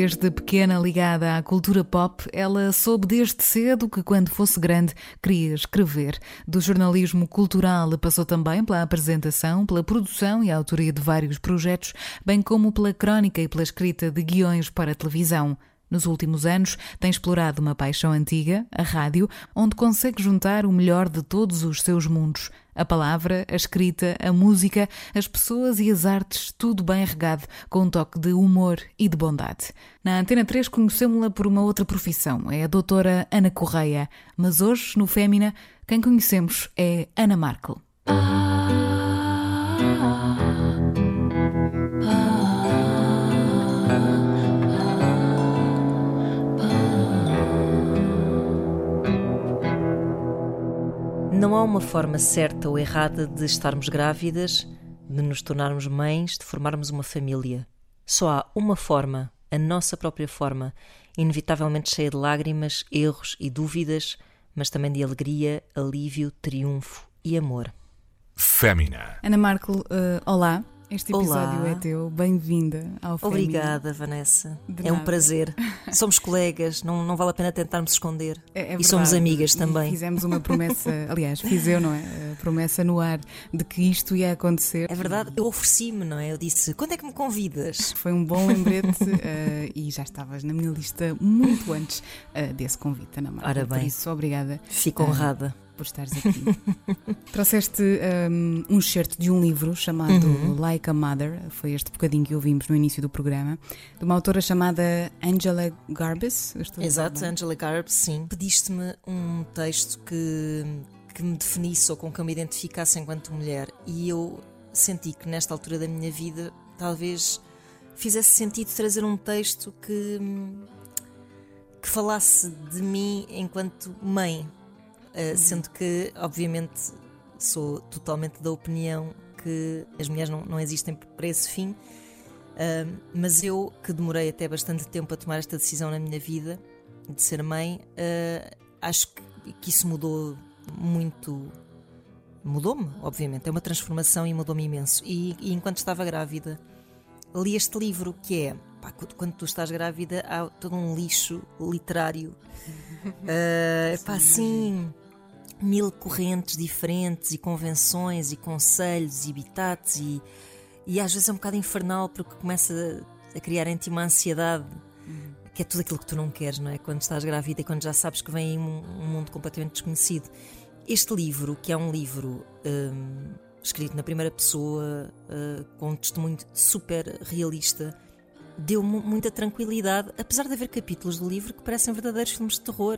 Desde pequena ligada à cultura pop, ela soube desde cedo que, quando fosse grande, queria escrever. Do jornalismo cultural passou também pela apresentação, pela produção e autoria de vários projetos, bem como pela crónica e pela escrita de guiões para televisão. Nos últimos anos, tem explorado uma paixão antiga, a rádio, onde consegue juntar o melhor de todos os seus mundos. A palavra, a escrita, a música, as pessoas e as artes, tudo bem regado, com um toque de humor e de bondade. Na Antena 3 conhecemos-la por uma outra profissão, é a doutora Ana Correia. Mas hoje, no Fémina, quem conhecemos é Ana Markel. Não há uma forma certa ou errada de estarmos grávidas, de nos tornarmos mães, de formarmos uma família. Só há uma forma, a nossa própria forma, inevitavelmente cheia de lágrimas, erros e dúvidas, mas também de alegria, alívio, triunfo e amor. Fémina. Ana Markel, uh, olá. Este episódio Olá. é teu. Bem-vinda ao. Obrigada, Vanessa. De é um nada. prazer. Somos colegas, não, não vale a pena tentarmos esconder. É- é e somos amigas E também. Fizemos uma promessa, aliás, fiz eu, não é? A promessa no ar de que isto ia acontecer. É verdade, eu ofereci-me, não é? Eu disse: quando é que me convidas? Foi um bom lembrete eh, e já estavas na minha lista muito antes eh, desse convite, Ana Marta. Ora Por bem. isso, obrigada Fico Ah. honrada. Por estares aqui. Trouxeste um, um excerto de um livro chamado Uhum. Like a Mother, foi este bocadinho que ouvimos no início do programa, de uma autora chamada Angela Garbus. Dizer Exato? Angela Garbs, sim. Pediste-me um texto que, que me definisse ou com que eu me identificasse enquanto mulher e eu senti que nesta altura da minha vida talvez fizesse sentido trazer um texto que, que falasse de mim enquanto mãe, Uh, sendo que, obviamente, sou totalmente da opinião que as mulheres não, não existem para esse fim. Uh, mas eu, que demorei até bastante tempo a tomar esta decisão na minha vida, de ser mãe, uh, acho que, que isso mudou muito. Mudou-me, obviamente, é uma transformação e mudou-me imenso. E, e enquanto estava grávida, li este livro que é. pá, quando- tu estás grávida, há todo um lixo literário. Uh, pá, assim, mil correntes diferentes e convenções e conselhos e bitates e, e às vezes é um bocado infernal porque começa a, a criar em ti uma ansiedade que é tudo aquilo que tu não queres, não é? Quando estás grávida e quando já sabes que vem um, um mundo completamente desconhecido. Este livro, que é um livro hum, escrito na primeira pessoa, uh, com um testemunho super realista, deu mu- muita tranquilidade, apesar de haver capítulos do livro que parecem verdadeiros filmes de terror,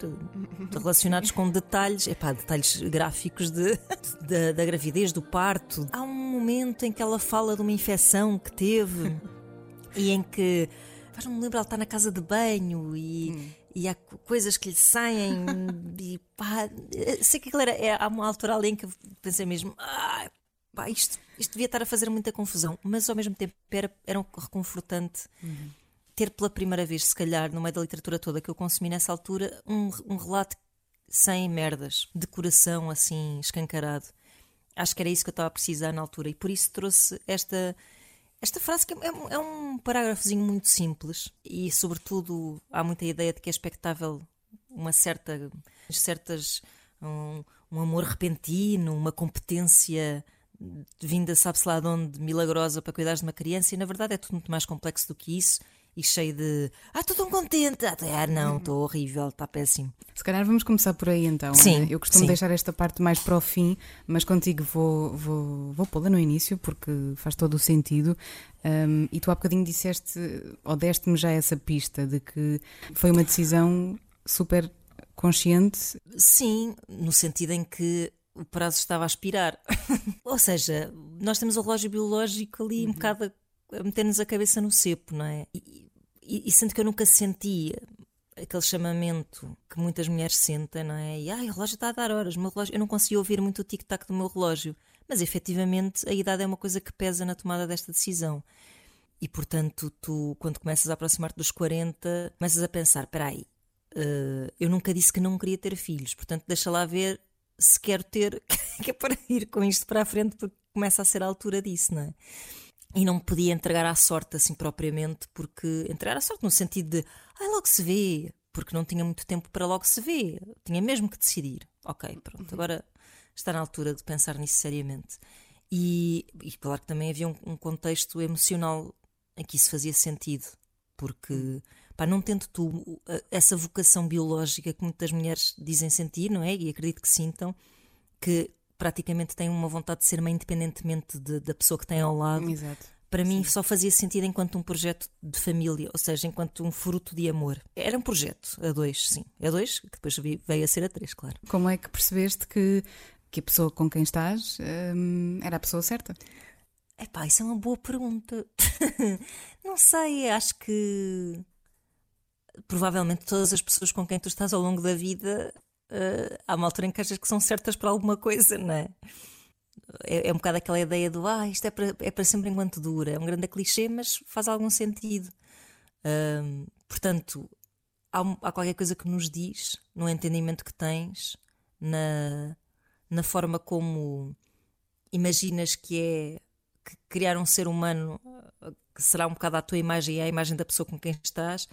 relacionados com detalhes, epá, detalhes gráficos de, da, da gravidez, do parto. Há um momento em que ela fala de uma infecção que teve e em que faz-me lembrar, ela está na casa de banho e, e há co- coisas que lhe saem e pá, sei que era, é, há uma altura ali em que pensei mesmo, ah, pá, isto, isto devia estar a fazer muita confusão, mas ao mesmo tempo era, era um reconfortante ter pela primeira vez, se calhar, no meio da literatura toda que eu consumi nessa altura, um, um relato sem merdas, de coração assim escancarado. Acho que era isso que eu estava a precisar na altura e por isso trouxe esta, esta frase que é, um- é um parágrafozinho muito simples e, sobretudo, há muita ideia de que é expectável uma certa, certas, um, um amor repentino, uma competência vinda, sabe-se lá de onde, milagrosa para cuidar de uma criança, e na verdade é tudo muito mais complexo do que isso e cheio de ah, estou tão contente, ah, não, estou horrível, está péssimo. Se calhar vamos começar por aí então. Sim. Eu costumo sim. deixar esta parte mais para o fim, mas contigo vou, vou, vou pô-la no início porque faz todo o sentido. Um, e tu há bocadinho disseste, ou deste-me já essa pista de que foi uma decisão super consciente. Sim, no sentido em que o prazo estava a expirar. Ou seja, nós temos o relógio biológico ali um bocado a, a meter-nos a cabeça no cepo, não é? E, e, e sendo que eu nunca senti aquele chamamento que muitas mulheres sentem, não é? E ai, o relógio está a dar horas, meu relógio. Eu não conseguia ouvir muito o tic-tac do meu relógio. Mas efetivamente a idade é uma coisa que pesa na tomada desta decisão. E portanto, tu, quando começas a aproximar-te dos 40, começas a pensar: espera aí, eh, eu nunca disse que não queria ter filhos, portanto, deixa lá ver se quero ter, que é para ir com isto para a frente, porque começa a ser a altura disso, não é? e não me podia entregar à sorte assim propriamente, porque entregar à sorte no sentido de ah, logo se vê, porque não tinha muito tempo para logo se vê, tinha mesmo que decidir. Ok, pronto, uhum. agora está na altura de pensar nisso seriamente. E, e claro que também havia um, um, contexto emocional em que isso fazia sentido, porque pá, não tendo tu essa vocação biológica que muitas mulheres dizem sentir, não é? E acredito que sintam, que praticamente têm uma vontade de ser mãe independentemente de, da pessoa que têm ao lado. Exato. Para mim só fazia sentido enquanto um projeto de família, ou seja, enquanto um fruto de amor. Era um projeto, a dois, sim. A dois, que depois veio a ser a três, claro. Como é que percebeste que, que a pessoa com quem estás hum, era a pessoa certa? Epá, isso é uma boa pergunta. não sei, acho que provavelmente todas as pessoas com quem tu estás ao longo da vida uh, há uma altura em que achas que são certas para alguma coisa, não é? É, é um bocado aquela ideia do ah, isto é para, é para sempre enquanto dura. É um grande clichê, mas faz algum sentido. Uh, portanto, há, há, qualquer coisa que nos diz no entendimento que tens, na, na forma como imaginas que é que criar um ser humano que será um bocado à tua imagem e à imagem da pessoa com quem estás.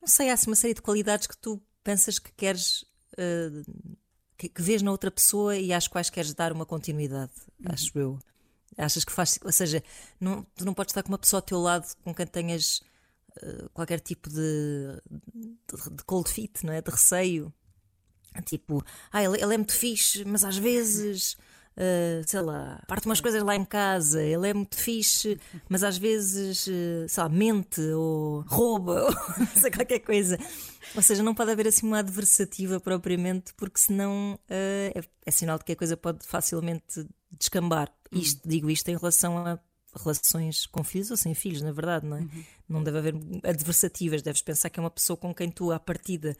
Não sei, há uma série de qualidades que tu pensas que queres uh, que, que vês na outra pessoa e às quais queres dar uma continuidade, uhum. acho eu. Achas que faz. Ou seja, não, tu não podes estar com uma pessoa ao teu lado com quem tenhas uh, qualquer tipo de, de, de, cold feet, não é? De receio. Tipo, ah, ele, ele é muito fixe, mas às vezes uh, sei lá, parte umas coisas lá em casa, ele é muito fixe, mas às vezes, uh, sei lá, mente ou rouba, ou sei, qualquer coisa. Ou seja, não pode haver assim uma adversativa propriamente, porque senão uh, é, é, sinal de que a coisa pode facilmente descambar. Isto, uhum. Digo isto em relação a relações com filhos ou sem filhos, na verdade, não é? Uhum. Não deve haver adversativas, deves pensar que é uma pessoa com quem tu, à partida,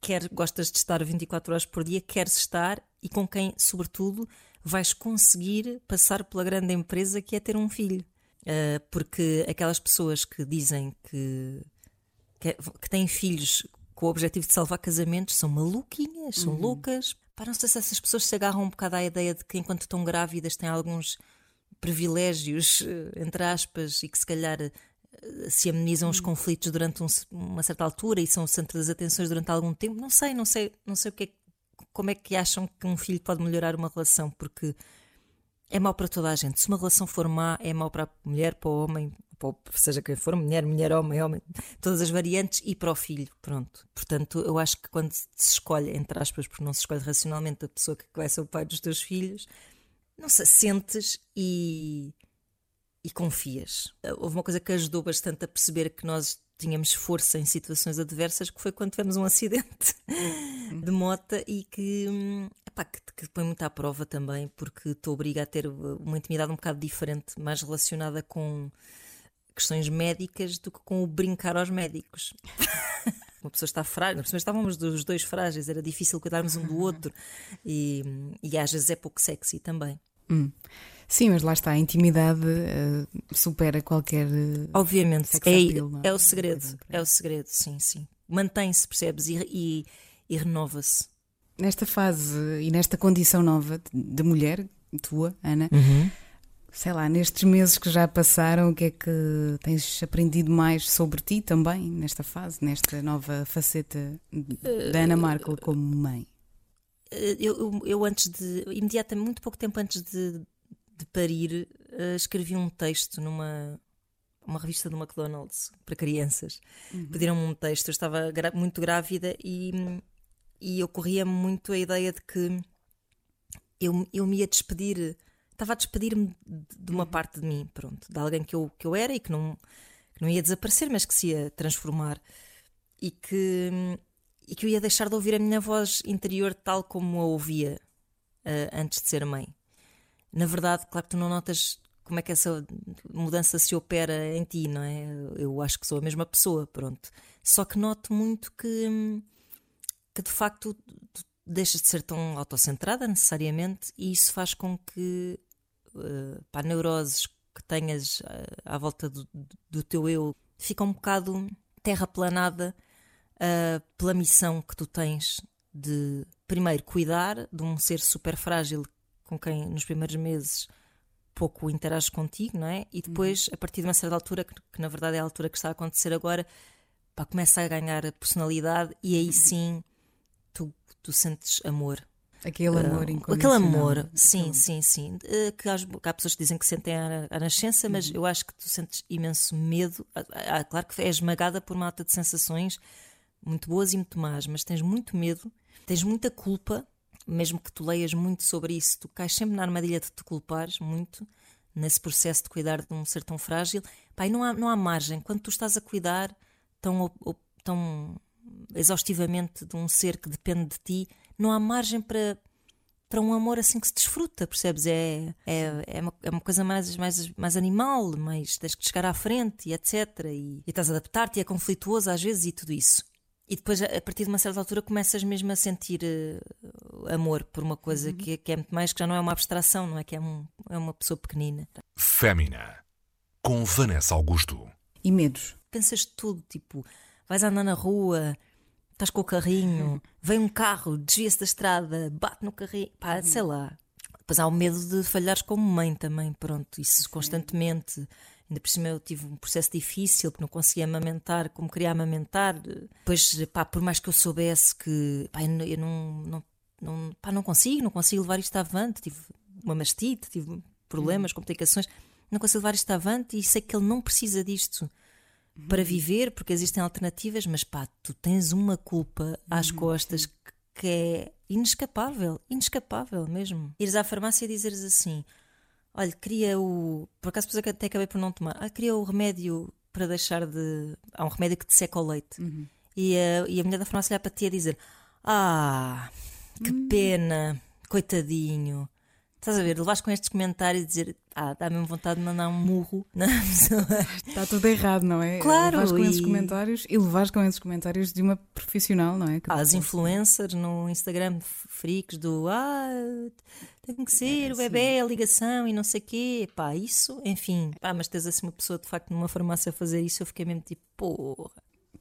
quer gostas de estar 24 horas por dia, queres estar e com quem, sobretudo, vais conseguir passar pela grande empresa que é ter um filho. Uh, porque aquelas pessoas que dizem que, que, que, têm filhos com o objetivo de salvar casamentos são maluquinhas, são uhum. loucas. Pá, não sei se essas pessoas se agarram um bocado à ideia de que enquanto estão grávidas têm alguns privilégios, eh, entre aspas, e que se calhar eh, se amenizam os uhum. conflitos durante um, uma certa altura e são o centro das atenções durante algum tempo. Não sei, não sei, não sei o que é, como é que acham que um filho pode melhorar uma relação, porque é mau para toda a gente. Se uma relação for má, é mau para a mulher, para o homem, para seja quem for, mulher, mulher, homem, homem, todas as variantes e para o filho. Pronto. Portanto, eu acho que quando se escolhe, entre aspas, porque não se escolhe racionalmente a pessoa que vai ser o pai dos teus filhos, não se sentes e, e confias. Houve uma coisa que ajudou bastante a perceber que nós tínhamos força em situações adversas, que foi quando tivemos um acidente de moto e que, epá, que, que põe muito à prova também, porque te obriga a ter uma intimidade um bocado diferente, mais relacionada com questões médicas do que com o brincar aos médicos. uma pessoa está frágil, estávamos os dois frágeis, era difícil cuidarmos um do outro e, e às vezes é pouco sexy também. Hum. Sim, mas lá está, a intimidade uh, supera qualquer. Uh, Obviamente, é, é, o segredo. É o segredo, sim, sim. Mantém-se, percebes? E, e, e renova-se. Nesta fase e nesta condição nova de mulher, tua, Ana, uhum. sei lá, nestes meses que já passaram, o que é que tens aprendido mais sobre ti também, nesta fase, nesta nova faceta da Ana Markle como mãe? Eu, eu, eu antes de. imediatamente, muito pouco tempo antes de de parir, uh, escrevi um texto numa uma revista do McDonald's para crianças. Uhum. Pediram-me um texto, eu estava muito grávida e, e ocorria-me muito a ideia de que eu, eu me ia despedir, estava a despedir-me de uma uhum. parte de mim, pronto, de alguém que eu, que eu era e que não, que não ia desaparecer, mas que se ia transformar e que, e que eu ia deixar de ouvir a minha voz interior tal como a ouvia uh, antes de ser mãe na verdade, claro que tu não notas como é que essa mudança se opera em ti, não é? Eu acho que sou a mesma pessoa, pronto. Só que noto muito que, que de facto tu deixas de ser tão autocentrada necessariamente e isso faz com que uh, pá, neuroses que tenhas uh, à volta do, do, teu eu fica um bocado terraplanada uh, pela missão que tu tens de primeiro cuidar de um ser super frágil com quem nos primeiros meses pouco interages contigo, não é? E depois, a partir de uma certa altura, que, que na verdade é a altura que está a acontecer agora, pá, começa a ganhar a personalidade e aí sim tu, tu sentes amor. Aquele amor Uh, incondicional. Aquele amor, sim, sim, sim. Uh, que, há, que há pessoas que dizem que sentem à, à nascença, Uhum. mas eu acho que tu sentes imenso medo. Ah, ah, claro que é esmagada por uma alta de sensações muito boas e muito más, mas tens muito medo, tens muita culpa, mesmo que tu leias muito sobre isso, tu cais sempre na armadilha de te culpares muito nesse processo de cuidar de um ser tão frágil. E não há, não há margem. Quando tu estás a cuidar tão, tão exaustivamente de um ser que depende de ti, não há margem para, para um amor assim que se desfruta, percebes? É, é, é, uma, é uma coisa mais, mais, mais animal, mais tens que chegar à frente e etc. E, e estás a adaptar-te e é conflituoso às vezes e tudo isso. E depois, a partir de uma certa altura, começas mesmo a sentir eh, amor por uma coisa que, que é muito mais, que já não é uma abstração, não é? Que é, um, é uma pessoa pequenina. Fémina. Com Vanessa Augusto. E medos? pensas tudo, tipo, vais andar na rua, estás com o carrinho, vem um carro, desvia-se da estrada, bate no carrinho, pá, sei lá. Depois há o medo de falhares como mãe também, pronto, isso constantemente. Ainda por cima eu tive um processo difícil, porque não conseguia amamentar como queria amamentar. Depois, pá, por mais que eu soubesse que, pá, eu não- não, não, pá, não consigo, não consigo levar isto avante. Tive uma mastite, tive problemas, complicações, não consigo levar isto avante e sei que ele não precisa disto para viver, porque existem alternativas, mas pá, tu tens uma culpa às costas que, que é inescapável, inescapável mesmo. Ires à farmácia e dizeres assim: olha, queria o. Por acaso depois até acabei por não tomar. Ah, queria o remédio para deixar de. Há um remédio que te seca o leite. E, a, e a mulher da farmácia olhar para ti a dizer: Ah, que pena, coitadinho. Estás a ver, levares com estes comentários e dizer, ah, dá mesmo vontade de mandar um murro na pessoa. Está tudo errado, não é? Claro, Levares com esses e- comentários e levares com esses comentários de uma profissional, não é? Que- as influencers no Instagram, freaks do ah, tem que ser o bebê, a ligação e não sei o quê. Pá, isso, enfim. Pá, mas tens assim uma pessoa de facto numa farmácia a fazer isso, eu fiquei mesmo tipo, porra.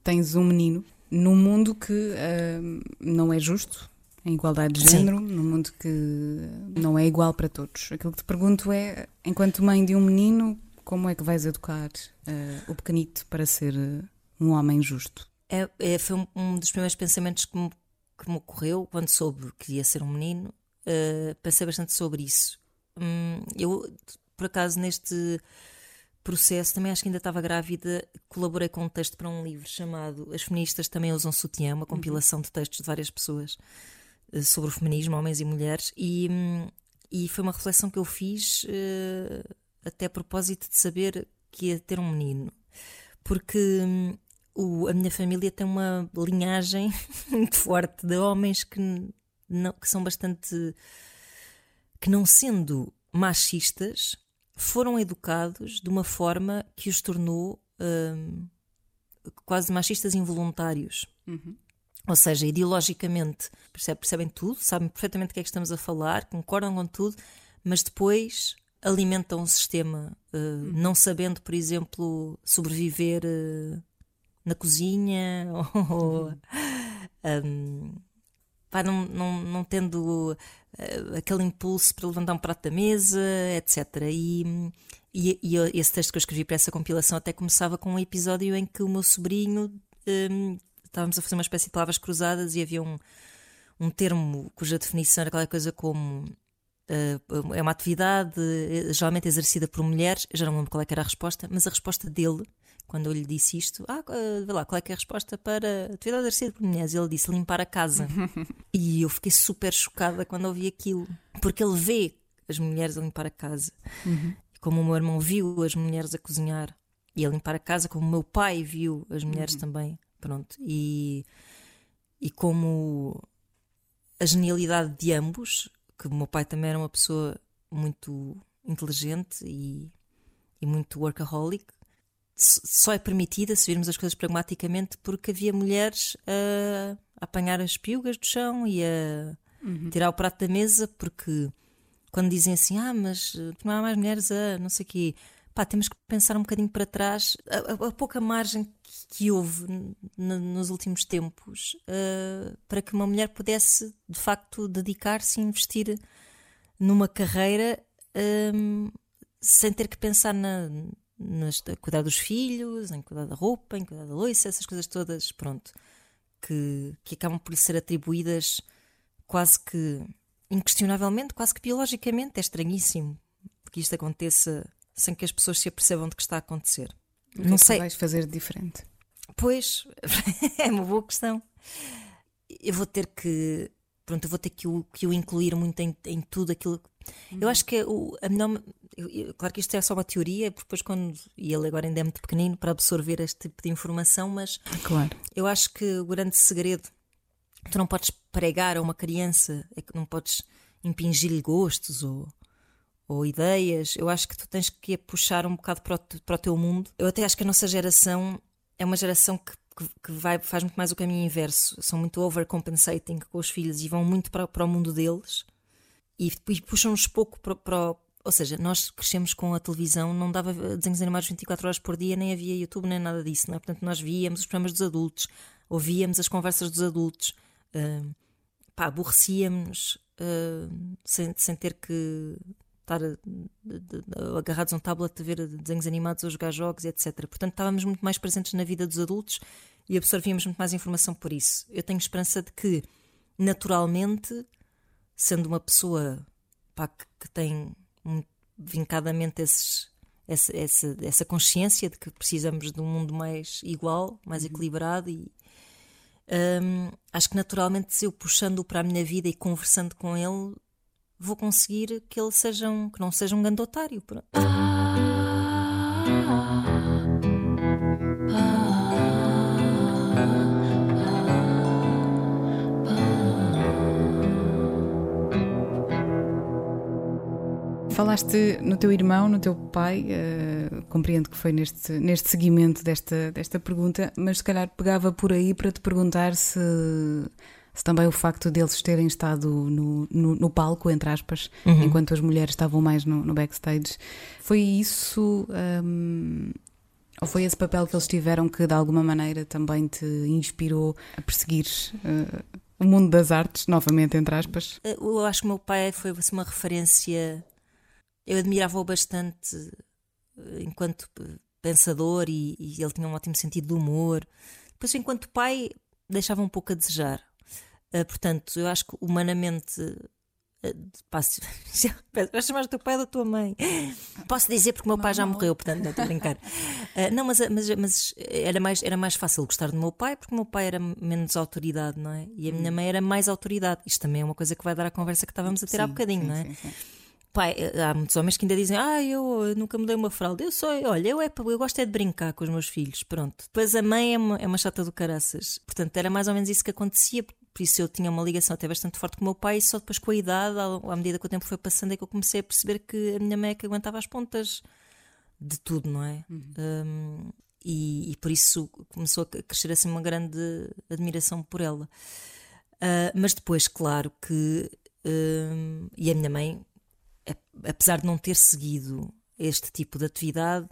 Tens um menino num mundo que ah, não é justo, em igualdade de Sim. género, num mundo que não é igual para todos. Aquilo que te pergunto é, enquanto mãe de um menino, como é que vais educar ah, o pequenito para ser ah, um homem justo? É, é- foi um, um dos primeiros pensamentos que me, que me ocorreu quando soube que ia ser um menino. Uh, pensei bastante sobre isso. Hum, eu, por acaso, neste processo, também acho que ainda estava grávida, colaborei com um texto para um livro chamado As Feministas Também Usam Sutiã, uma compilação de textos de várias pessoas uh, sobre o feminismo, homens e mulheres, e, hum, e foi uma reflexão que eu fiz uh, até a propósito de saber que ia ter um menino. Porque hum, o- a minha família tem uma linhagem muito forte de homens que, não, que são bastante. que não sendo machistas, foram educados de uma forma que os tornou hum, quase machistas involuntários. Ou seja, ideologicamente percebe- percebem tudo, sabem perfeitamente o que é que estamos a falar, concordam com tudo, mas depois alimentam o sistema, eh, não sabendo, por exemplo, sobreviver eh, na cozinha ou hum, pá, não, não, não tendo eh, aquele impulso para levantar um prato da mesa, etc. E, e, e esse texto que eu escrevi para essa compilação até começava com um episódio em que o meu sobrinho hum, estávamos a fazer uma espécie de palavras cruzadas e havia um, um termo cuja definição era qualquer coisa como eh, é uma atividade eh, geralmente exercida por mulheres. Eu já não lembro qual é era a resposta, mas a resposta dele, quando eu lhe disse isto, ah, eh, vê lá, qual é é a resposta para atividade exercida por mulheres? Ele disse limpar a casa. e eu fiquei super chocada quando ouvi aquilo, porque ele vê as mulheres a limpar a casa. E Como o meu irmão viu as mulheres a cozinhar e a limpar a casa, como o meu pai viu as mulheres também. Pronto. E, e como a genialidade de ambos, que o meu pai também era uma pessoa muito inteligente e, e muito workaholic, só é permitida, se virmos as coisas pragmaticamente, porque havia mulheres a, a apanhar as piugas do chão e a tirar o prato da mesa, porque quando dizem assim, ah, mas eh, não há mais mulheres a não sei o quê, pá, temos que pensar um bocadinho para trás, a, a- a pouca margem que, que houve nos últimos tempos eh, para que uma mulher pudesse de facto dedicar-se e investir numa carreira hum, sem ter que pensar na, cuidar dos filhos, em cuidar da roupa, em cuidar da louça, essas coisas todas, pronto, que, que acabam por ser atribuídas quase que inquestionavelmente, quase que biologicamente. É estranhíssimo que isto aconteça sem que as pessoas se apercebam de que está a acontecer. O que Não é que sei. vais fazer de diferente? Pois, é uma boa questão. Eu vou ter que. Pronto, eu vou ter que o, que o incluir muito em, em tudo aquilo. Uhum. Eu acho que o, a melhor. Eu, eu, claro que isto é só uma teoria, porque depois, quando. E ele agora ainda é muito pequenino para absorver este tipo de informação, mas. Claro. Eu acho que o grande segredo. Tu não podes pregar a uma criança, é que não podes impingir-lhe gostos ou ou ideias, eu acho que tu tens que puxar um bocado para o, para o teu mundo. Eu até acho que a nossa geração é uma geração que, que, vai, faz muito mais o caminho inverso. São muito overcompensating com os filhos e vão muito para, para o mundo deles e, e puxam-nos pouco para, para ou seja, nós crescemos com a televisão, não dava desenhos animados 24 horas por dia, nem havia YouTube, nem nada disso, não é? Portanto, nós víamos os programas dos adultos, ouvíamos as conversas dos adultos, uh, pá, aborrecíamos uh, sem, sem ter que estar agarrados a um tablet a ver desenhos animados ou jogar jogos, etc. Portanto, estávamos muito mais presentes na vida dos adultos e absorvíamos muito mais informação por isso. Eu tenho esperança de que, naturalmente, sendo uma pessoa pá, que, que, tem vincadamente esses, essa, essa, essa consciência de que precisamos de um mundo mais igual, mais uhum. equilibrado e um, acho que naturalmente se eu puxando para a minha vida e conversando com ele vou conseguir que ele seja um, que não seja um grande otário. Pronto. Falaste no teu irmão, no teu pai, uh, compreendo que foi neste, neste seguimento desta, desta pergunta, mas se calhar pegava por aí para te perguntar se se também o facto deles terem estado no, no, no palco, entre aspas, uhum. enquanto as mulheres estavam mais no, no backstage, foi isso. Um, ou foi esse papel que eles tiveram que de alguma maneira também te inspirou a perseguir uh, o mundo das artes, novamente, entre aspas? Eh, eu acho que o meu pai foi assim, uma referência. Eu admirava-o bastante eh, enquanto pensador e, e, ele tinha um ótimo sentido de humor. Depois, enquanto pai, deixava um pouco a desejar. Uh, portanto, eu acho que humanamente. Uh, passo, vais chamar o teu pai ou da tua mãe? Posso dizer porque o meu pai já morreu, portanto, não estou a brincar. Uh, não, mas, mas, mas, era, mais, era mais fácil gostar do meu pai porque o meu pai era menos autoridade, não é? E a minha hum. mãe era mais autoridade. Isto também é uma coisa que vai dar à conversa que estávamos a ter sim, há bocadinho, sim, não é? Sim, sim. Pai, há muitos homens que ainda dizem: Ah, eu nunca mudei uma fralda. Eu sou, olha, eu, é, eu gosto é de brincar com os meus filhos. Pronto. Depois a mãe é uma, é uma chata do caraças. Portanto, era mais ou menos isso que acontecia. Por isso eu tinha uma ligação até bastante forte com o meu pai, e só depois com a idade, à medida que o tempo foi passando, é que eu comecei a perceber que a minha mãe é que aguentava as pontas de tudo, não é? Uhum. Um, e, e, por isso começou a crescer assim uma grande admiração por ela. Uh, mas depois, claro que. Um, e a minha mãe, apesar de não ter seguido este tipo de atividade,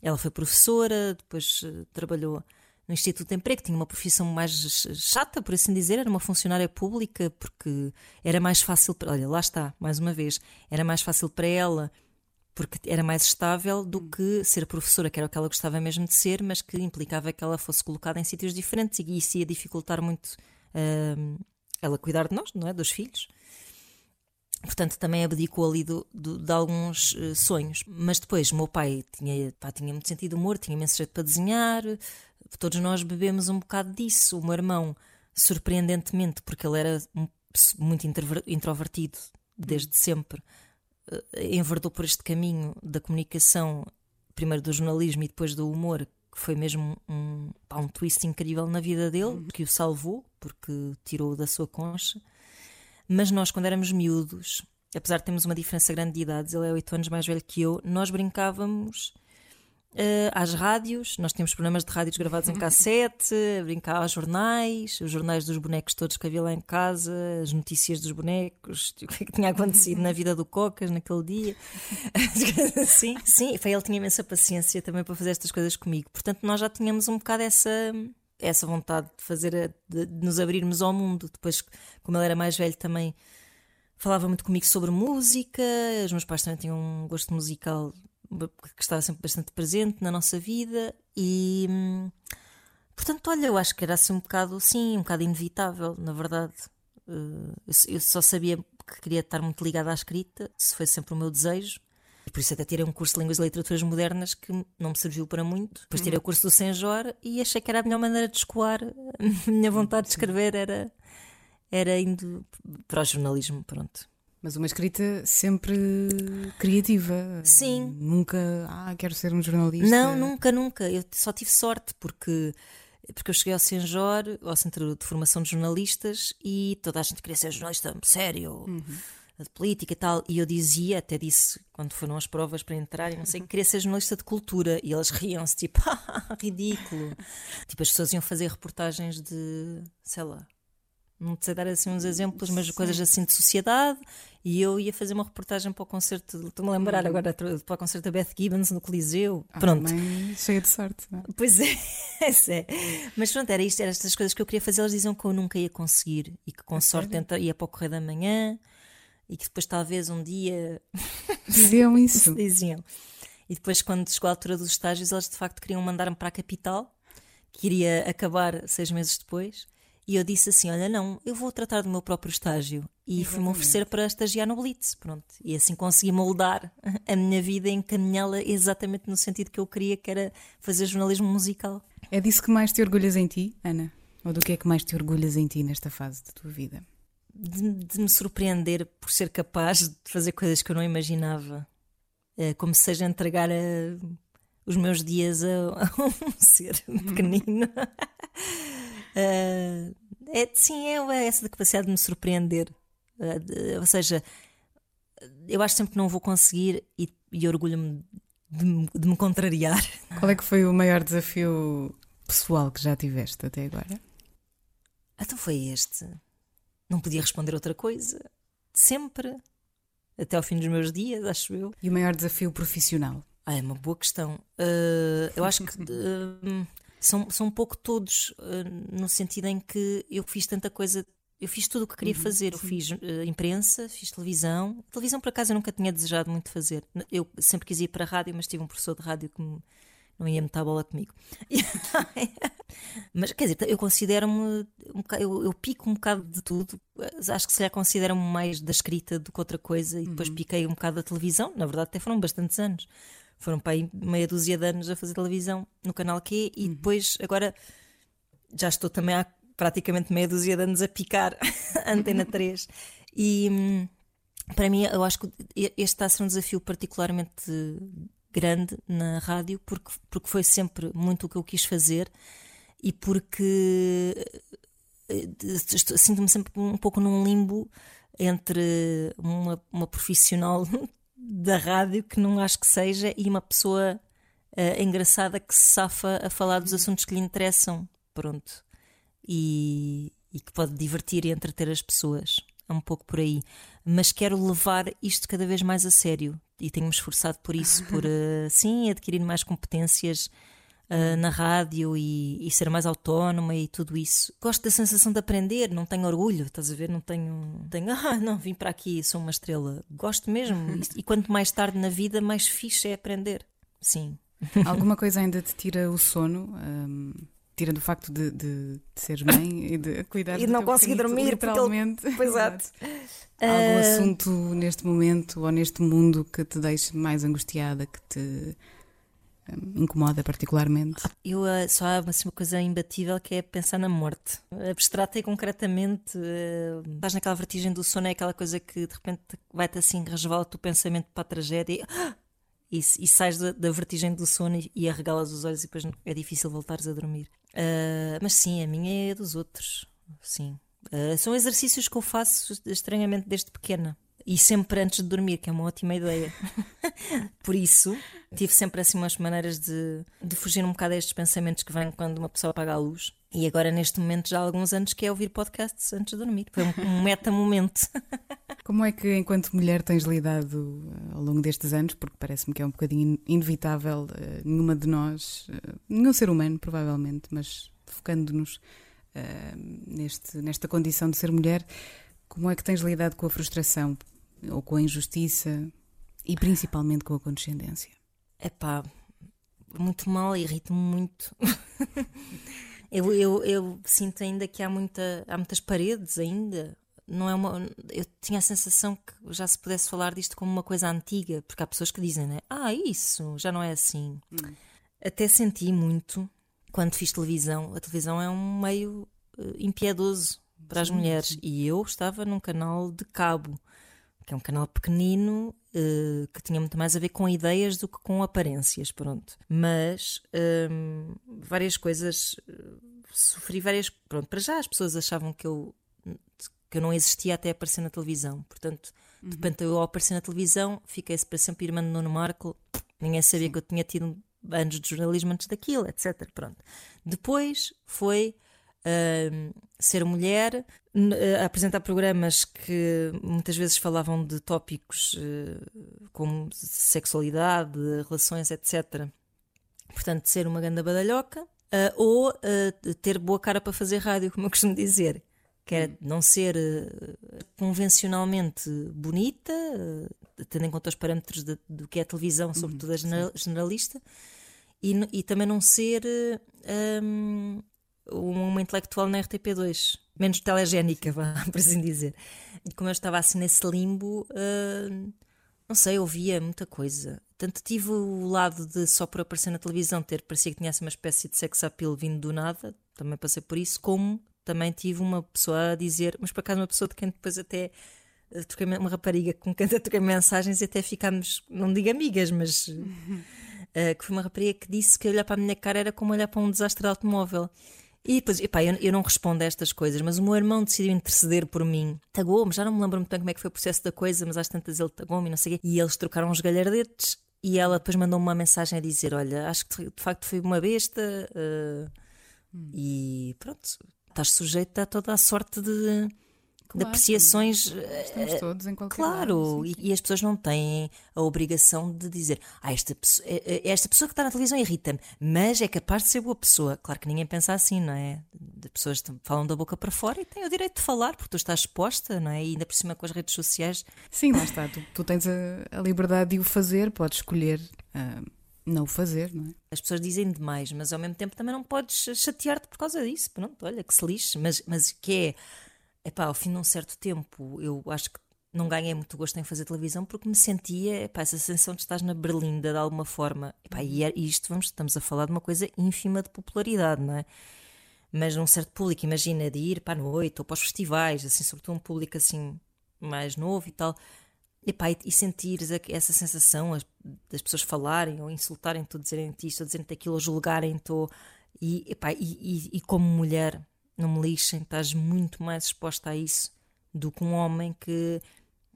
ela foi professora, depois uh, trabalhou no Instituto de Emprego, tinha uma profissão mais chata, por assim dizer, era uma funcionária pública, porque era mais fácil. Olha, lá está, mais uma vez, era mais fácil para ela, porque era mais estável do que ser professora, que era o que ela gostava mesmo de ser, mas que implicava que ela fosse colocada em sítios diferentes e isso ia dificultar muito uh, ela cuidar de nós, não é? Dos filhos. Portanto, também abdicou ali do, do, de alguns uh, sonhos. Mas depois, meu pai tinha, pá, tinha muito sentido humor, tinha imenso jeito para desenhar, todos nós bebemos um bocado disso. O meu irmão, surpreendentemente, porque ele era muito introvertido desde sempre, eh, enverdou por este caminho da comunicação, primeiro do jornalismo e depois do humor, que foi mesmo um, pá, um twist incrível na vida dele, uhum. que o salvou, porque tirou da sua concha. Mas nós, quando éramos miúdos, apesar de termos uma diferença grande de idades, ele é oito anos mais velho que eu, nós brincávamos uh, às rádios. Nós tínhamos programas de rádios gravados em cassete, a brincar aos jornais, os jornais dos bonecos todos que havia lá em casa, as notícias dos bonecos, o que, é que tinha acontecido na vida do Cocas naquele dia. sim, sim, ele tinha imensa paciência também para fazer estas coisas comigo. Portanto, nós já tínhamos um bocado essa essa vontade de fazer de, de nos abrirmos ao mundo. Depois, como ele era mais velho, também falava muito comigo sobre música. Os meus pais também tinham um gosto musical que estava sempre bastante presente na nossa vida e. Hum, portanto, olha, eu acho que era assim um bocado, sim, um bocado inevitável, na verdade. Uh, eu só sabia que queria estar muito ligada à escrita, se foi sempre o meu desejo. E por isso até tirei um curso de Línguas e Literaturas Modernas que não me serviu para muito. Depois tirei o curso do Senjor e achei que era a melhor maneira de escoar a minha vontade de escrever era, era indo para o jornalismo, pronto. Mas uma escrita sempre criativa. Sim. Nunca, ah, quero ser um jornalista. Não, nunca, nunca. Eu só tive sorte porque porque eu cheguei ao Senjor, ao Centro de Formação de Jornalistas, e toda a gente queria ser jornalista sério, uhum. de política e tal. E eu dizia, até disse quando foram as provas para entrar, não sei, que queria ser jornalista de cultura. E eles riam-se, tipo, ridículo. tipo, as pessoas iam fazer reportagens de, sei lá, não sei dar assim uns exemplos, mas Sim. coisas assim de sociedade. E eu ia fazer uma reportagem para o concerto, estou-me a lembrar hum. agora, para o concerto da Beth Gibbons no Coliseu. Ah, pronto. cheia de sorte, não é? Pois é, é. Mas pronto, era isto, eram estas coisas que eu queria fazer. Eles diziam que eu nunca ia conseguir e que com é sorte ia para o Correio da Manhã e que depois talvez um dia. Diziam isso. diziam. E depois, quando chegou a altura dos estágios, eles de facto queriam mandar-me para a capital, que iria acabar seis meses depois. E eu disse assim: Olha, não, eu vou tratar do meu próprio estágio. E fui-me oferecer para estagiar no Blitz. Pronto. E assim consegui moldar a minha vida e encaminhá-la exatamente no sentido que eu queria, que era fazer jornalismo musical. É disso que mais te orgulhas em ti, Ana? Ou do que é que mais te orgulhas em ti nesta fase da tua vida? De, de me surpreender por ser capaz de fazer coisas que eu não imaginava. É, como seja entregar a, os meus dias a, a um ser pequenino. Uh, é, sim, é, é essa capacidade de me surpreender. Uh, de, ou seja, eu acho sempre que não vou conseguir e, e orgulho-me de, de, me contrariar. Qual é que foi o maior desafio pessoal que já tiveste até agora? Então foi este. Não podia responder outra coisa. Sempre. Até ao fim dos meus dias, acho eu. E o maior desafio profissional? Ah, é uma boa questão. Uh, eu acho que são, são um pouco todos, uh, no sentido em que eu fiz tanta coisa. Eu fiz tudo o que queria uhum, fazer. Eu fiz uh, imprensa, fiz televisão. Televisão, por acaso, eu nunca tinha desejado muito fazer. Eu sempre quis ir para a rádio, mas tive um professor de rádio que me, não ia meter a bola comigo. mas quer dizer, eu considero-me. Um eu, eu, pico um bocado de tudo. Acho que se calhar considero-me mais da escrita do que outra coisa. E depois uhum. piquei um bocado da televisão. Na verdade, até foram bastantes anos foram para aí meia dúzia de anos a fazer televisão no canal Q e uhum. depois agora já estou também há praticamente meia dúzia de anos a picar a Antena 3 e hum, para mim eu acho que este está a ser um desafio particularmente grande na rádio porque, porque foi sempre muito o que eu quis fazer e porque eh, sinto-me sempre um pouco num limbo entre uma, uma profissional da rádio que não acho que seja e uma pessoa uh, engraçada que se safa a falar dos assuntos que lhe interessam. Pronto. E, e que pode divertir e entreter as pessoas. É um pouco por aí. Mas quero levar isto cada vez mais a sério e tenho-me esforçado por isso, por uh, sim adquirir mais competências uh, na rádio e, e, ser mais autónoma e tudo isso. Gosto da sensação de aprender, não tenho orgulho, estás a ver? Não tenho, tenho ah, não, vim para aqui, sou uma estrela. Gosto mesmo. e, e quanto mais tarde na vida, mais fixe é aprender. Sim. Alguma coisa ainda te tira o sono? Um, tira do facto de, de, de seres mãe e de cuidar e de não conseguir dormir literalmente. Ele... Pois Exato. Algum uh... assunto neste momento ou neste mundo que te deixe mais angustiada, que te incomoda particularmente? Eu uh, só há assim, uma coisa imbatível que é pensar na morte. Abstrata e concretamente, uh, estás naquela vertigem do sono, é aquela coisa que de repente vai-te assim resvalar o teu pensamento para a tragédia e, e, e sais da, da, vertigem do sono e, e arregalas os olhos e depois é difícil voltares a dormir. Uh, mas sim, a minha é dos outros. Sim. Uh, são exercícios que eu faço estranhamente desde pequena e sempre antes de dormir, que é uma ótima ideia. Por isso, tive sempre assim umas maneiras de, de fugir um bocado a estes pensamentos que vêm quando uma pessoa apaga a luz. E agora, neste momento, já há alguns anos que é ouvir podcasts antes de dormir. Foi um, meta-momento. Como é que, enquanto mulher, tens lidado eh, ao longo destes anos? Porque parece-me que é um bocadinho inevitável uh, nenhuma de nós, uh, nenhum ser humano, provavelmente, mas focando-nos uh, neste, nesta condição de ser mulher, como é que tens lidado com a frustração ou com a injustiça e principalmente com a condescendência? É pá, muito mal, irrita-me muito. eu, eu, eu sinto ainda que há, muita, há muitas paredes ainda. Não é uma, eu tinha a sensação que já se pudesse falar disto como uma coisa antiga, porque há pessoas que dizem, né? Ah, isso, já não é assim. Hum. Até senti muito quando fiz televisão. A televisão é um meio uh, impiedoso para as mulheres. E eu estava num canal de cabo, que é um canal pequenino uh, que tinha muito mais a ver com ideias do que com aparências, pronto. Mas um, várias coisas, uh, sofri várias. Pronto, para já as pessoas achavam que eu, que eu não existia até aparecer na televisão. Portanto, uhum. de repente eu ao aparecer na televisão, fiquei-se para sempre irmã de Nuno Marco. Ninguém sabia Sim. que eu tinha tido anos de jornalismo antes daquilo, etc. Pronto. Depois foi uh, ser mulher, uh, apresentar programas que muitas vezes falavam de tópicos uh, como sexualidade, relações, etc. Portanto, ser uma ganda badalhoca. Uh, ou ter boa cara para fazer rádio, como eu costumo dizer, que era não ser convencionalmente bonita, tendo em conta os parâmetros de, do que é a televisão, sobretudo a generalista, e, e também não ser uma intelectual na RTP2, menos telegénica, vá, por assim dizer. E como eu estava assim nesse limbo, uh, não sei, ouvia muita coisa. Tanto tive o lado de só por aparecer na televisão ter parecia que tinha uma espécie de sex appeal vindo do nada, também passei por isso, como também tive uma pessoa a dizer, mas por acaso uma pessoa de quem depois até eh, troquei uma rapariga com quem até troquei mensagens e até ficámos, não digo amigas, mas uh, que foi uma rapariga que disse que olhar para a minha cara era como olhar para um desastre de automóvel. E depois, epá, eu, eu não respondo a estas coisas, mas o meu irmão decidiu interceder por mim. Tagou-me, já não me lembro muito bem como é que foi o processo da coisa, mas às tantas ele tagou-me e não sei o quê. E eles trocaram os galhardetes e ela depois mandou-me uma mensagem a dizer: Olha, acho que de facto fui uma besta uh, hum. e pronto, estás sujeita a toda a sorte de Claro, de apreciações. Estamos eh, todos em qualquer Claro, e, e, as pessoas não têm a obrigação de dizer ah, esta, pessoa, eh, eh, esta pessoa que está na televisão irrita-me, mas é capaz de ser boa pessoa. Claro que ninguém pensa assim, não é? De pessoas falam da boca para fora e têm o direito de falar, porque tu estás exposta, não é? E ainda por cima com as redes sociais. Sim, lá está. Tu, tu tens a, a, liberdade de o fazer, podes escolher. Uh, não o fazer, não é? As pessoas dizem demais, mas ao mesmo tempo também não podes chatear-te por causa disso. Pronto, olha, que se lixe, mas, mas que é epá, ao fim de um certo tempo, eu acho que não ganhei muito gosto em fazer televisão porque me sentia epá, essa sensação de estar na berlinda de alguma forma. Epá, e, é, isto vamos, estamos a falar de uma coisa ínfima de popularidade, não é? Mas num certo público, imagina de ir para a noite ou para os festivais, assim, sobretudo um público assim mais novo e tal. Epá, e, e sentir essa sensação das pessoas falarem ou insultarem-te, ou dizerem-te isto, ou dizerem-te aquilo, ou julgarem-te, e, e, e, e como mulher não me lixem, estás muito mais exposta a isso do que um homem que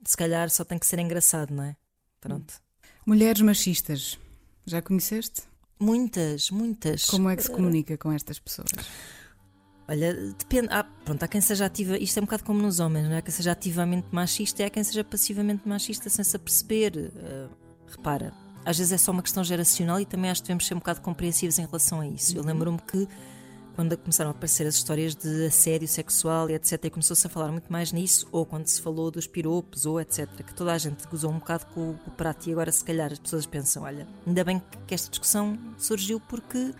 se calhar só tem que ser engraçado, não é? Pronto. Mulheres machistas, já conheceste? Muitas, muitas. Como é que se comunica com estas pessoas? Olha, depende. Ah, pronto, há quem seja ativa. Isto é um bocado como nos homens, não é? Há quem seja ativamente machista e há quem seja passivamente machista sem se aperceber. Uh, repara, às vezes é só uma questão geracional e também acho que devemos ser um bocado compreensivos em relação a isso. Eu uhum. lembro-me que quando começaram a aparecer as histórias de assédio sexual e etc. E começou-se a falar muito mais nisso, ou quando se falou dos piropos, ou etc. Que toda a gente gozou um bocado com o prato e agora, se calhar, as pessoas pensam: olha, ainda bem que esta discussão surgiu porque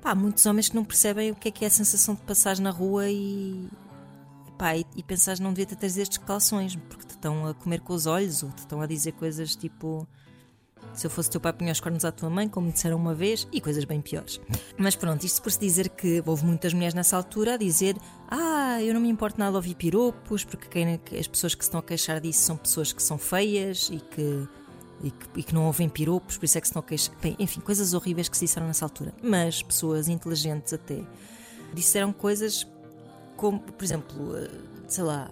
pá, há muitos homens que não percebem o que é que é a sensação de passar na rua e. Pá, e, e pensar não devia ter trazido estes calções porque te estão a comer com os olhos ou te estão a dizer coisas tipo se eu fosse teu pai, punha os cornos à tua mãe, como me disseram uma vez, e coisas bem piores. Mas pronto, isto por se dizer que houve muitas mulheres nessa altura a dizer: Ah, eu não me importo nada de ouvir piropos, porque quem, as pessoas que se estão a queixar disso são pessoas que são feias e que, e que, e que não ouvem piropos, por isso é que se estão a queixar. Bem, enfim, coisas horríveis que se disseram nessa altura. Mas pessoas inteligentes até disseram coisas como, por exemplo, eh, sei lá.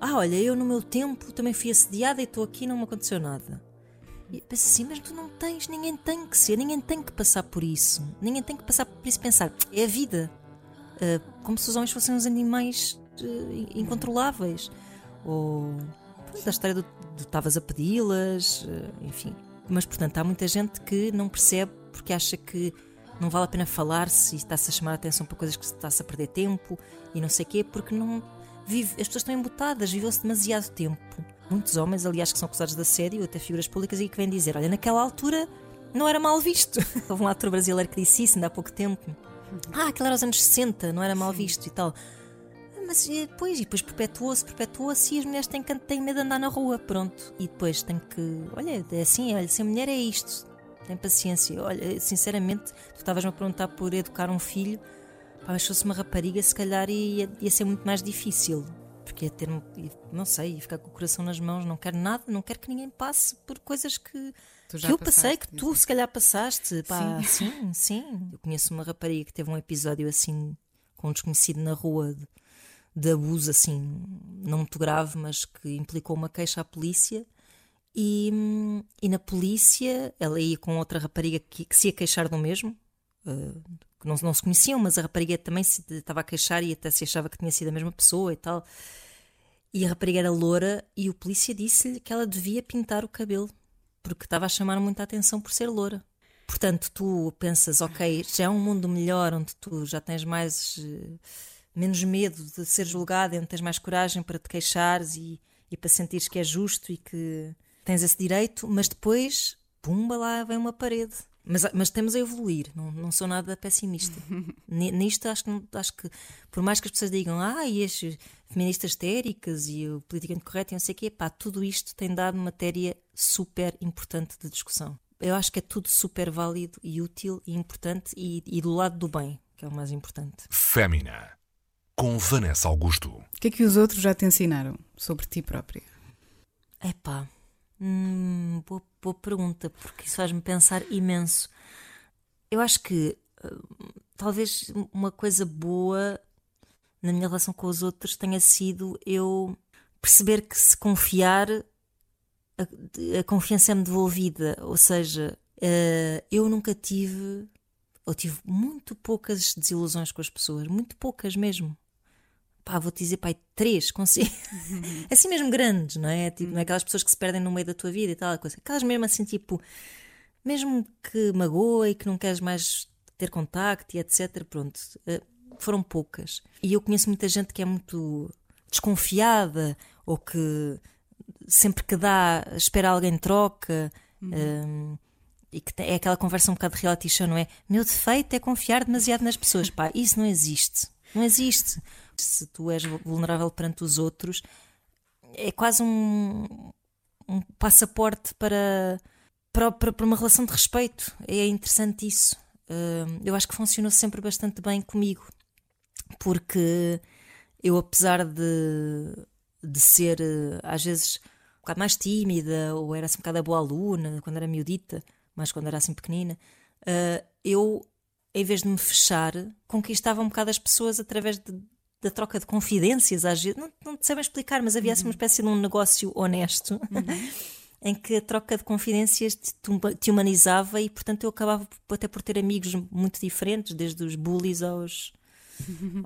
Ah, olha, eu no meu tempo também fui assediada e estou aqui e não me aconteceu nada. E assim, mas tu não tens, ninguém tem que ser, ninguém tem que passar por isso. Ninguém tem que passar por isso pensar, é a vida. Uh, como se os homens fossem uns animais uh, incontroláveis. Ou da história do estavas a pedi-las, uh, enfim. Mas portanto, há muita gente que não percebe porque acha que não vale a pena falar-se e está-se a chamar a atenção para coisas que está-se a perder tempo e não sei o quê, porque não vive, as pessoas estão embutadas, viveu-se demasiado tempo muitos homens, aliás, que são acusados de assédio, até figuras públicas, e que vêm dizer: olha, naquela altura não era mal visto. Houve um ator brasileiro que disse isso ainda há pouco tempo. Ah, aquilo era aos anos 60, não era mal visto e tal. Mas depois, e depois perpetuou-se, perpetuou-se e as mulheres têm, têm medo de andar na rua, pronto. E depois tem que. Olha, é assim, olha, ser mulher é isto. Tem paciência. Olha, sinceramente, tu estavas-me a perguntar por educar um filho. Pá, mas se fosse uma rapariga, se calhar ia, ia ser muito mais difícil. Porque ia ter, não sei, ia ficar com o coração nas mãos, não quero nada, não quero que ninguém passe por coisas que, que eu passei, que tu se calhar passaste. Pá, sim. sim, sim. Eu conheço uma rapariga que teve um episódio assim com um desconhecido na rua de, de abuso, assim, não muito grave, mas que implicou uma queixa à polícia. E, e na polícia, ela ia com outra rapariga que, que se ia queixar do mesmo, uh, que não, não se conheciam, mas a rapariga também se estava a queixar e até se achava que tinha sido a mesma pessoa e tal. E a rapariga era loura e o polícia disse-lhe que ela devia pintar o cabelo, porque estava a chamar muita atenção por ser loura. Portanto, tu pensas, ok, já é um mundo melhor onde tu já tens mais. Uh, menos medo de ser julgado, onde tens mais coragem para te queixares e, e para sentires que é justo e que tens esse direito, mas depois, pumba, lá vem uma parede. Mas, mas temos a evoluir, não, não sou nada pessimista. Nisto acho que, acho que, por mais que as pessoas digam, ah, e as feministas histéricas e o politicamente correto e não sei o quê, pá, tudo isto tem dado matéria super importante de discussão. Eu acho que é tudo super válido e útil e importante e, e do lado do bem, que é o mais importante. Fémina, com Vanessa Augusto. O que é que os outros já te ensinaram sobre ti própria? É pá, Hum, boa, boa pergunta, porque isso faz-me pensar imenso. Eu acho que uh, talvez uma coisa boa na minha relação com os outros tenha sido eu perceber que se confiar, a, a confiança é-me devolvida. Ou seja, uh, eu nunca tive, ou tive muito poucas desilusões com as pessoas, muito poucas mesmo pá, vou-te dizer, pai, três, consigo. Uhum. assim mesmo grandes, não é? Tipo, não é aquelas pessoas que se perdem no meio da tua vida e tal, coisa. Aquelas mesmo assim, tipo, mesmo que magoa e que não queres mais ter contacto e etc. Pronto, uh, foram poucas. E eu conheço muita gente que é muito desconfiada ou que sempre que dá espera alguém troca. Uhum. Um, e que é aquela conversa um bocado de reality show, não é? Meu defeito é confiar demasiado nas pessoas. Pá, isso não existe. Não existe se tu és vulnerável perante os outros, é quase um, um passaporte para, para, para, uma relação de respeito. É interessante isso. Uh, eu acho que funcionou sempre bastante bem comigo, porque eu, apesar de, de ser às vezes um bocado mais tímida, ou era assim um bocado a boa aluna quando era miudita, mas quando era assim pequenina, uh, eu, em vez de me fechar, conquistava um bocado as pessoas através de, da troca de confidências, às vezes, não, não te sabem explicar, mas havia assim uma uhum. espécie de um negócio honesto. Uhum. em que a troca de confidências te, te, humanizava e, portanto, eu acabava até por ter amigos muito diferentes, desde os bullies aos,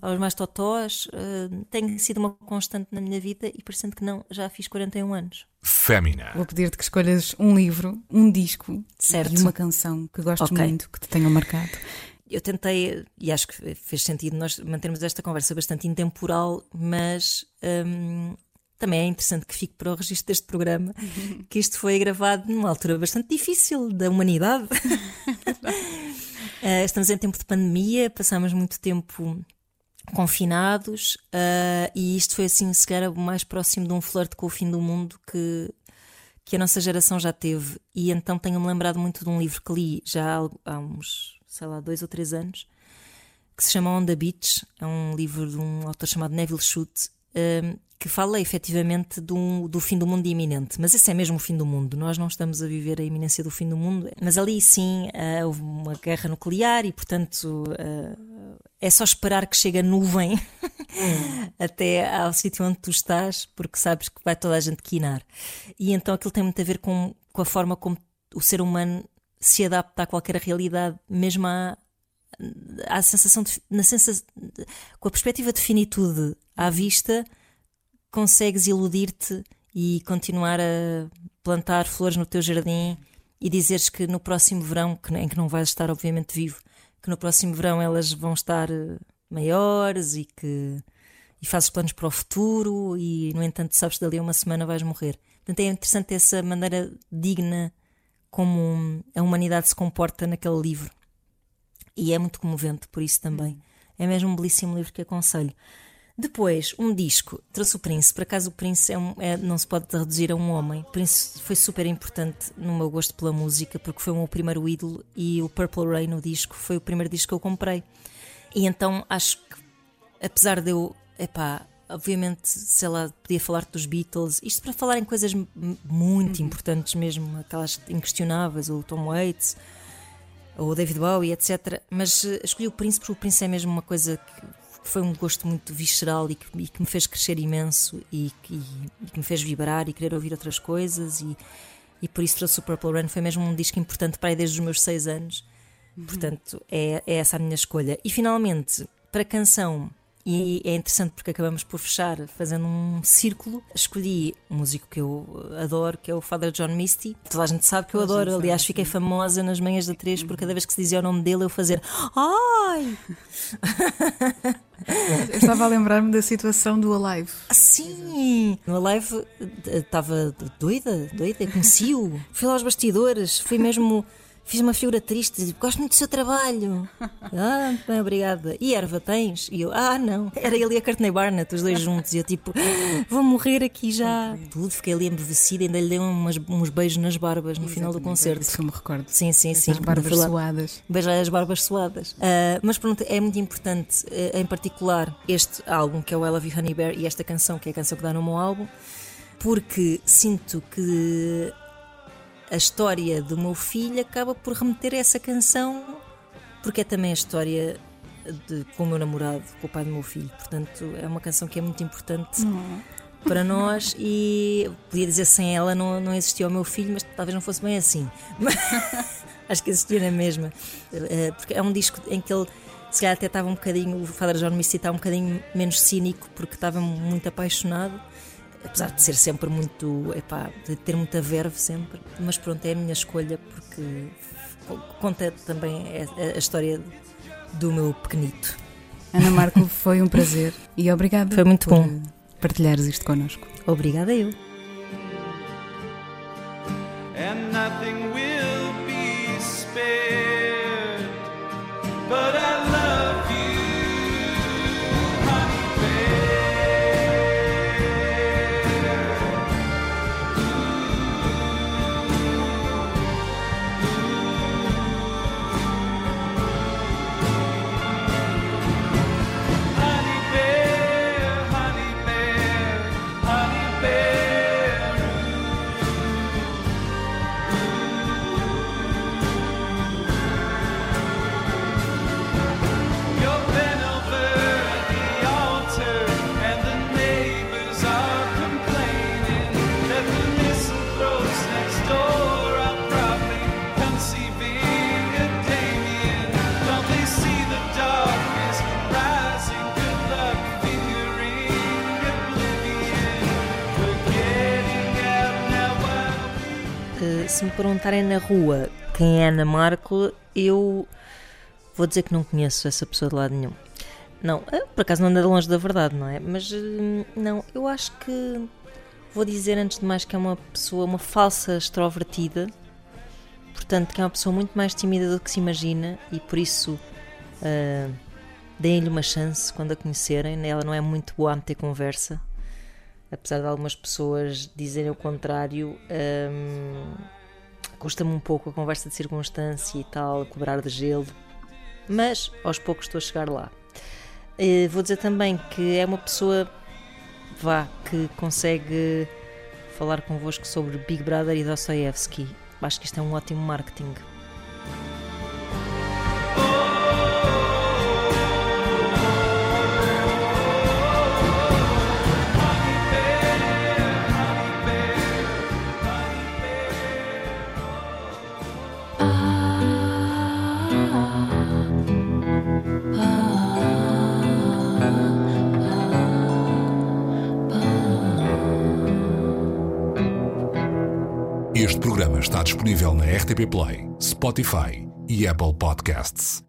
aos mais totós. Uh, tem sido uma constante na minha vida e, parecendo que não, já fiz 41 anos. Fémina. Vou pedir-te que escolhas um livro, um disco certo. e uma canção que gostes okay. muito, que te tenham marcado eu tentei, e acho que fez sentido nós mantermos esta conversa bastante intemporal, mas hum, também é interessante que fique para o registro deste programa que isto foi gravado numa altura bastante difícil da humanidade. uh, estamos em tempo de pandemia, passamos muito tempo confinados uh, e isto foi assim, se calhar, o mais próximo de um flerte com o fim do mundo que, que a nossa geração já teve. E então tenho-me lembrado muito de um livro que li já há uns sei lá, dois ou três anos, que se chama On the Beach. É um livro de um autor chamado Neville Shute, um, que fala efetivamente do, do fim do mundo iminente. Mas esse é mesmo o fim do mundo. Nós não estamos a viver a iminência do fim do mundo. Mas ali sim uh, houve uma guerra nuclear e, portanto, uh, é só esperar que chegue a nuvem até ao sítio onde tu estás, porque sabes que vai toda a gente quinar. E então aquilo tem muito a ver com, com a forma como o ser humano se adapta a qualquer realidade, mesmo à, à sensação de, na sensação, com a perspectiva de finitude à vista, consegues iludir-te e continuar a plantar flores no teu jardim e dizeres que no próximo verão, que, em que não vais estar obviamente vivo, que no próximo verão elas vão estar eh, maiores e que e fazes planos para o futuro e no entanto sabes que dali a uma semana vais morrer. Portanto, é interessante essa maneira digna como a humanidade se comporta naquele livro. E é muito comovente por isso também. É mesmo um belíssimo livro que aconselho. Depois, um disco. Trouxe o Prince. Por acaso, o Prince é um, é, não se pode reduzir a um homem. O Prince foi super importante no meu gosto pela música, porque foi o meu primeiro ídolo e o Purple Rain, o disco, foi o primeiro disco que eu comprei. E então acho que, apesar de eu. Epá, obviamente, sei lá, podia falar dos Beatles, isto para falar em coisas muito uhum. importantes mesmo, aquelas inquestionáveis, o Tom Waits, ou David Bowie, etc. Mas uh, escolhi o Prince porque o Prince é mesmo uma coisa que foi um gosto muito visceral e que, e que me fez crescer imenso e que, e que, me fez vibrar e querer ouvir outras coisas e, e por isso trouxe o Purple Rain. Foi mesmo um disco importante para aí desde os meus seis anos. Uhum. Portanto, é, é essa a minha escolha. E finalmente, para a canção e é interessante porque acabamos por fechar fazendo um círculo. Escolhi um músico que eu adoro, que é o Father John Misty. Toda a gente sabe que eu adoro. Aliás, fiquei famosa nas manhãs da 3 por cada vez que se dizia o nome dele eu fazer Ai! Eu estava a lembrar-me da situação do Alive. Ah, sim! No Alive eh, estava doida, doida, conheci-o. Fui lá aos bastidores, fui mesmo Fiz uma figura triste, gosto muito do seu trabalho. ah, bem, obrigada. E erva tens? E eu, ah, não. Era ele e a Courtney Barnett, os dois juntos. E eu, tipo, vou morrer aqui já. Tudo, fiquei ali embevecida, ainda lhe dei umas, uns beijos nas barbas no Exatamente, final do concerto. Isso que eu me recordo. Sim, sim, sim. As barbas suadas. Beijar as barbas suadas. Uh, mas pronto, é muito importante, uh, em particular, este álbum, que é o I Love You Honey Bear, e esta canção, que é a canção que dá no meu álbum, porque sinto que a história do meu filho acaba por remeter a essa canção, porque é também a história de, com o meu namorado, com o pai do meu filho. Portanto, é uma canção que é muito importante uhum. para nós e podia dizer sem ela não, não existia o meu filho, mas talvez não fosse bem assim. Acho que existia na mesma. Eh, porque é um disco em que ele se calhar até estava um bocadinho, o Father John Misty está um bocadinho menos cínico porque estava muito apaixonado apesar de ser sempre muito, epá, de ter muita verve sempre, mas pronto, é a minha escolha porque conta também a, a história do meu pequenito. Ana Marco, foi um prazer e obrigada. Foi muito bom partilhares isto connosco. Obrigada eu. Se me perguntarem na rua quem é Ana Marco, eu vou dizer que não conheço essa pessoa de lado nenhum. Não, eh, por acaso não anda longe da verdade, não é? Mas eh, não, eu acho que vou dizer antes de mais que é uma pessoa, uma falsa extrovertida, portanto, que é uma pessoa muito mais tímida do que se imagina e por isso uh, deem-lhe uma chance quando a conhecerem. Ela não é muito boa a meter conversa, apesar de algumas pessoas dizerem o contrário. Um, Custa-me um pouco a conversa de circunstância e tal, cobrar de gelo, mas aos poucos estou a chegar lá. Uh, vou dizer também que é uma pessoa vá que consegue falar convosco sobre Big Brother e Dostoevsky. Acho que isto é um ótimo marketing. Está disponível na RTP Play, Spotify e Apple Podcasts.